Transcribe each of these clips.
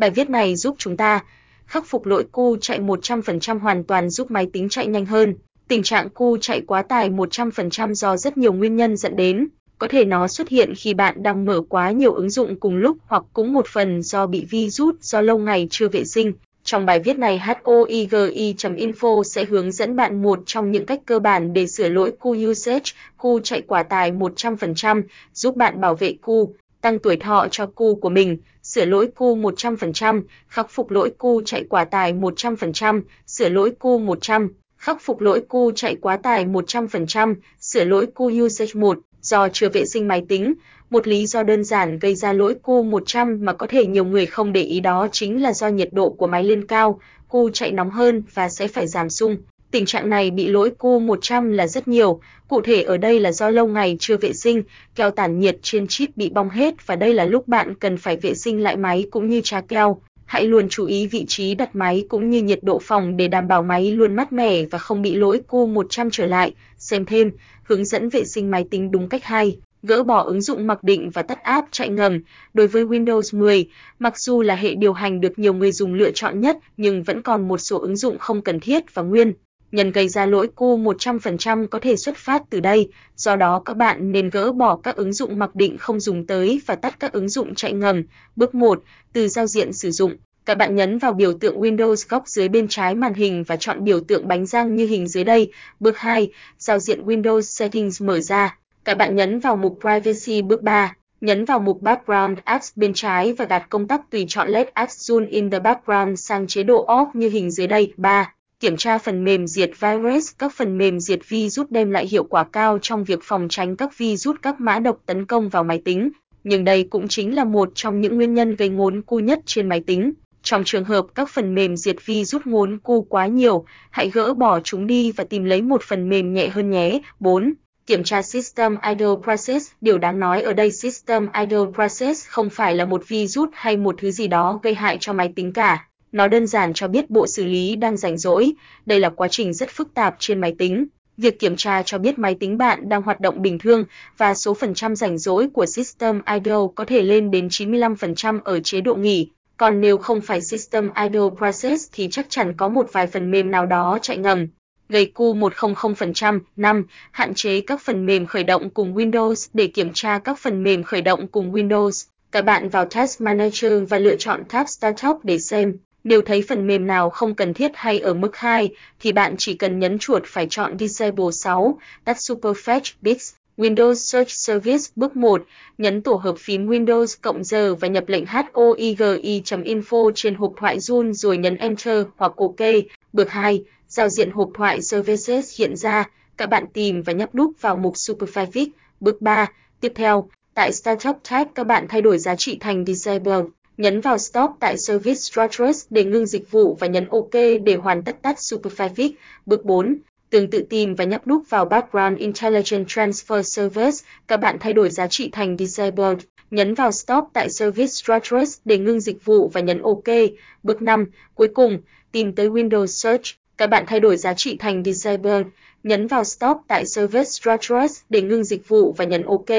Bài viết này giúp chúng ta khắc phục lỗi cu chạy 100% hoàn toàn giúp máy tính chạy nhanh hơn. Tình trạng cu chạy quá tải 100% do rất nhiều nguyên nhân dẫn đến. Có thể nó xuất hiện khi bạn đang mở quá nhiều ứng dụng cùng lúc hoặc cũng một phần do bị virus do lâu ngày chưa vệ sinh. Trong bài viết này hoigi.info sẽ hướng dẫn bạn một trong những cách cơ bản để sửa lỗi cu usage, cu chạy quá tải 100%, giúp bạn bảo vệ cu, tăng tuổi thọ cho cu của mình, sửa lỗi cu 100%, khắc phục lỗi cu chạy quá tải 100%, sửa lỗi cu 100, khắc phục lỗi cu chạy quá tải 100%, sửa lỗi cu usage 1, do chưa vệ sinh máy tính. Một lý do đơn giản gây ra lỗi cu 100 mà có thể nhiều người không để ý đó chính là do nhiệt độ của máy lên cao, cu chạy nóng hơn và sẽ phải giảm xung. Tình trạng này bị lỗi cu 100 là rất nhiều, cụ thể ở đây là do lâu ngày chưa vệ sinh, keo tản nhiệt trên chip bị bong hết và đây là lúc bạn cần phải vệ sinh lại máy cũng như trà keo. Hãy luôn chú ý vị trí đặt máy cũng như nhiệt độ phòng để đảm bảo máy luôn mát mẻ và không bị lỗi cu 100 trở lại. Xem thêm, hướng dẫn vệ sinh máy tính đúng cách 2 gỡ bỏ ứng dụng mặc định và tắt app chạy ngầm. Đối với Windows 10, mặc dù là hệ điều hành được nhiều người dùng lựa chọn nhất, nhưng vẫn còn một số ứng dụng không cần thiết và nguyên nhân gây ra lỗi cu 100% có thể xuất phát từ đây, do đó các bạn nên gỡ bỏ các ứng dụng mặc định không dùng tới và tắt các ứng dụng chạy ngầm. Bước 1, từ giao diện sử dụng, các bạn nhấn vào biểu tượng Windows góc dưới bên trái màn hình và chọn biểu tượng bánh răng như hình dưới đây. Bước 2, giao diện Windows Settings mở ra. Các bạn nhấn vào mục Privacy bước 3, nhấn vào mục Background Apps bên trái và đặt công tắc tùy chọn Let Apps Zoom in the Background sang chế độ Off như hình dưới đây. 3. Kiểm tra phần mềm diệt virus. Các phần mềm diệt virus đem lại hiệu quả cao trong việc phòng tránh các virus các mã độc tấn công vào máy tính, nhưng đây cũng chính là một trong những nguyên nhân gây ngốn cu nhất trên máy tính. Trong trường hợp các phần mềm diệt virus ngốn cu quá nhiều, hãy gỡ bỏ chúng đi và tìm lấy một phần mềm nhẹ hơn nhé. 4 kiểm tra System Idle Process. Điều đáng nói ở đây System Idle Process không phải là một virus hay một thứ gì đó gây hại cho máy tính cả. Nó đơn giản cho biết bộ xử lý đang rảnh rỗi. Đây là quá trình rất phức tạp trên máy tính. Việc kiểm tra cho biết máy tính bạn đang hoạt động bình thường và số phần trăm rảnh rỗi của System Idle có thể lên đến 95% ở chế độ nghỉ. Còn nếu không phải System Idle Process thì chắc chắn có một vài phần mềm nào đó chạy ngầm gây cu 100%, 5. Hạn chế các phần mềm khởi động cùng Windows để kiểm tra các phần mềm khởi động cùng Windows. Các bạn vào Task Manager và lựa chọn tab Startup để xem. Nếu thấy phần mềm nào không cần thiết hay ở mức 2 thì bạn chỉ cần nhấn chuột phải chọn Disable 6, tắt Superfetch Bits. Windows Search Service bước 1, nhấn tổ hợp phím Windows cộng giờ và nhập lệnh hoigi.info trên hộp thoại Zoom rồi nhấn Enter hoặc OK. Bước 2, giao diện hộp thoại Services hiện ra, các bạn tìm và nhấp nút vào mục Superfetch. Bước 3, tiếp theo, tại Startup tab các bạn thay đổi giá trị thành Disable. Nhấn vào Stop tại Service Structures để ngưng dịch vụ và nhấn OK để hoàn tất tắt superfic, Bước 4, tương tự tìm và nhấp nút vào Background Intelligent Transfer Service, các bạn thay đổi giá trị thành Disabled. Nhấn vào Stop tại Service Structures để ngưng dịch vụ và nhấn OK. Bước 5, cuối cùng, tìm tới Windows Search, các bạn thay đổi giá trị thành disabled, nhấn vào Stop tại Service Structures để ngưng dịch vụ và nhấn OK.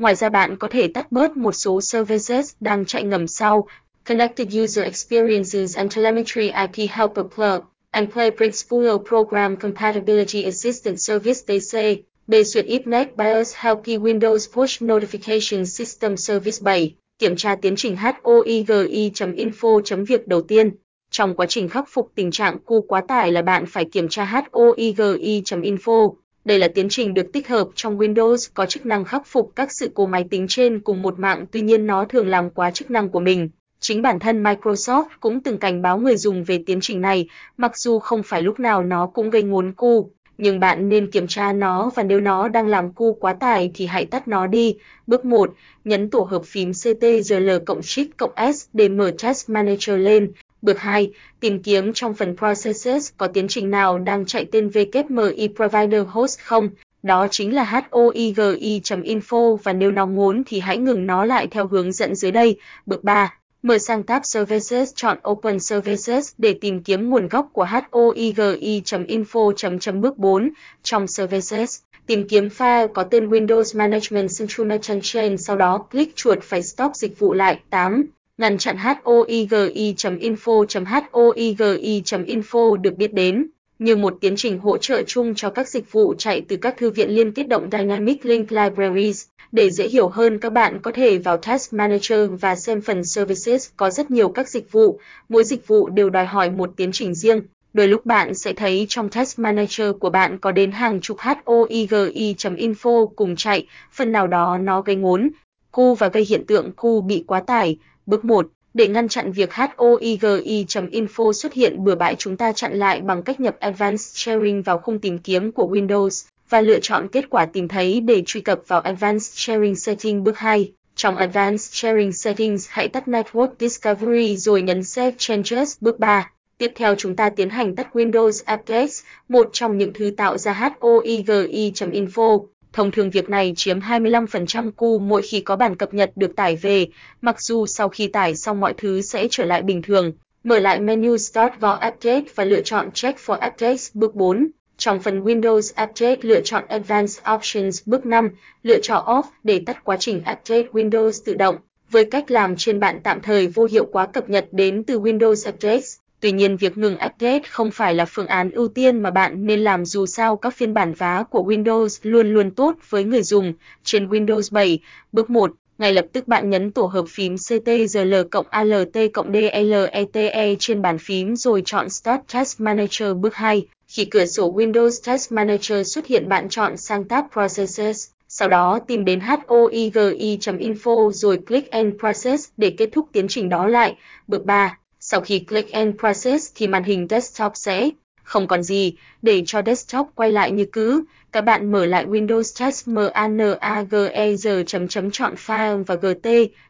Ngoài ra bạn có thể tắt bớt một số services đang chạy ngầm sau, Connected User Experiences and Telemetry IP Helper Plug, and Play Principal Program Compatibility Assistance Service DC. B. Duyệt Ipnet BIOS helpy Windows Push Notification System Service 7. Kiểm tra tiến trình hoigi.info. Việc đầu tiên, trong quá trình khắc phục tình trạng cu quá tải là bạn phải kiểm tra hoigi.info. Đây là tiến trình được tích hợp trong Windows có chức năng khắc phục các sự cố máy tính trên cùng một mạng tuy nhiên nó thường làm quá chức năng của mình. Chính bản thân Microsoft cũng từng cảnh báo người dùng về tiến trình này, mặc dù không phải lúc nào nó cũng gây ngốn cu, nhưng bạn nên kiểm tra nó và nếu nó đang làm cu quá tải thì hãy tắt nó đi. Bước 1, nhấn tổ hợp phím Ctrl cộng Shift cộng S để mở Task Manager lên. Bước 2, tìm kiếm trong phần Processes có tiến trình nào đang chạy tên WMI Provider Host không. Đó chính là hoigi.info và nếu nó muốn thì hãy ngừng nó lại theo hướng dẫn dưới đây. Bước 3, mở sang tab Services chọn Open Services để tìm kiếm nguồn gốc của hoigi.info. Bước 4, trong Services, tìm kiếm file có tên Windows Management Instrumentation Chain sau đó click chuột phải stop dịch vụ lại. 8 ngăn chặn HOIGI.info.HOIGI.info được biết đến như một tiến trình hỗ trợ chung cho các dịch vụ chạy từ các thư viện liên kết động Dynamic Link Libraries. Để dễ hiểu hơn các bạn có thể vào Task Manager và xem phần Services có rất nhiều các dịch vụ, mỗi dịch vụ đều đòi hỏi một tiến trình riêng. Đôi lúc bạn sẽ thấy trong Task Manager của bạn có đến hàng chục HOIGI.info cùng chạy, phần nào đó nó gây ngốn, cu và gây hiện tượng cu bị quá tải. Bước 1. Để ngăn chặn việc HOIGI.info xuất hiện bừa bãi chúng ta chặn lại bằng cách nhập Advanced Sharing vào khung tìm kiếm của Windows và lựa chọn kết quả tìm thấy để truy cập vào Advanced Sharing Settings. bước 2. Trong Advanced Sharing Settings hãy tắt Network Discovery rồi nhấn Save Changes bước 3. Tiếp theo chúng ta tiến hành tắt Windows Updates, một trong những thứ tạo ra HOIGI.info. Thông thường việc này chiếm 25% cu mỗi khi có bản cập nhật được tải về, mặc dù sau khi tải xong mọi thứ sẽ trở lại bình thường. Mở lại menu Start vào Update và lựa chọn Check for Updates bước 4. Trong phần Windows Update lựa chọn Advanced Options bước 5, lựa chọn Off để tắt quá trình Update Windows tự động. Với cách làm trên bạn tạm thời vô hiệu quá cập nhật đến từ Windows Updates. Tuy nhiên việc ngừng update không phải là phương án ưu tiên mà bạn nên làm dù sao các phiên bản vá của Windows luôn luôn tốt với người dùng. Trên Windows 7, bước 1, ngay lập tức bạn nhấn tổ hợp phím Ctrl cộng Alt cộng DLETE trên bàn phím rồi chọn Start Task Manager bước 2. Khi cửa sổ Windows Task Manager xuất hiện bạn chọn sang tab Processes, sau đó tìm đến HOIGI.info rồi click End Process để kết thúc tiến trình đó lại. Bước 3 sau khi click End Process thì màn hình desktop sẽ không còn gì. Để cho desktop quay lại như cũ, các bạn mở lại Windows Test manager chấm chấm chọn File và GT,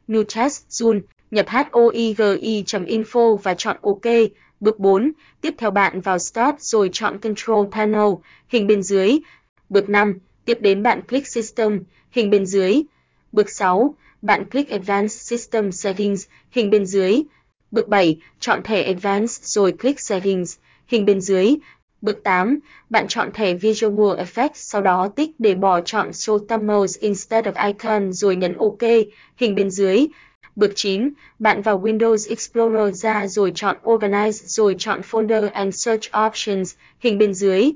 New Test, zoom, nhập hoigi.info và chọn OK. Bước 4, tiếp theo bạn vào Start rồi chọn Control Panel, hình bên dưới. Bước 5, tiếp đến bạn click System, hình bên dưới. Bước 6, bạn click Advanced System Settings, hình bên dưới. Bước 7, chọn thẻ Advanced rồi click Settings, hình bên dưới. Bước 8, bạn chọn thẻ Visual Effects sau đó tích để bỏ chọn Show Thumbnails instead of Icon rồi nhấn OK, hình bên dưới. Bước 9, bạn vào Windows Explorer ra rồi chọn Organize rồi chọn Folder and Search Options, hình bên dưới.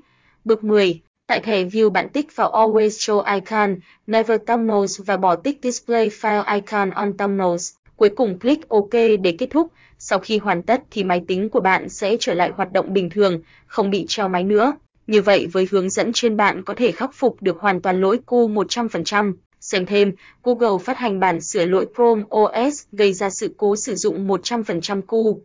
Bước 10, tại thẻ View bạn tích vào Always Show Icon, Never Thumbnails và bỏ tích Display File Icon on Thumbnails. Cuối cùng click OK để kết thúc. Sau khi hoàn tất thì máy tính của bạn sẽ trở lại hoạt động bình thường, không bị treo máy nữa. Như vậy với hướng dẫn trên bạn có thể khắc phục được hoàn toàn lỗi cu 100%. Xem thêm, Google phát hành bản sửa lỗi Chrome OS gây ra sự cố sử dụng 100% cu.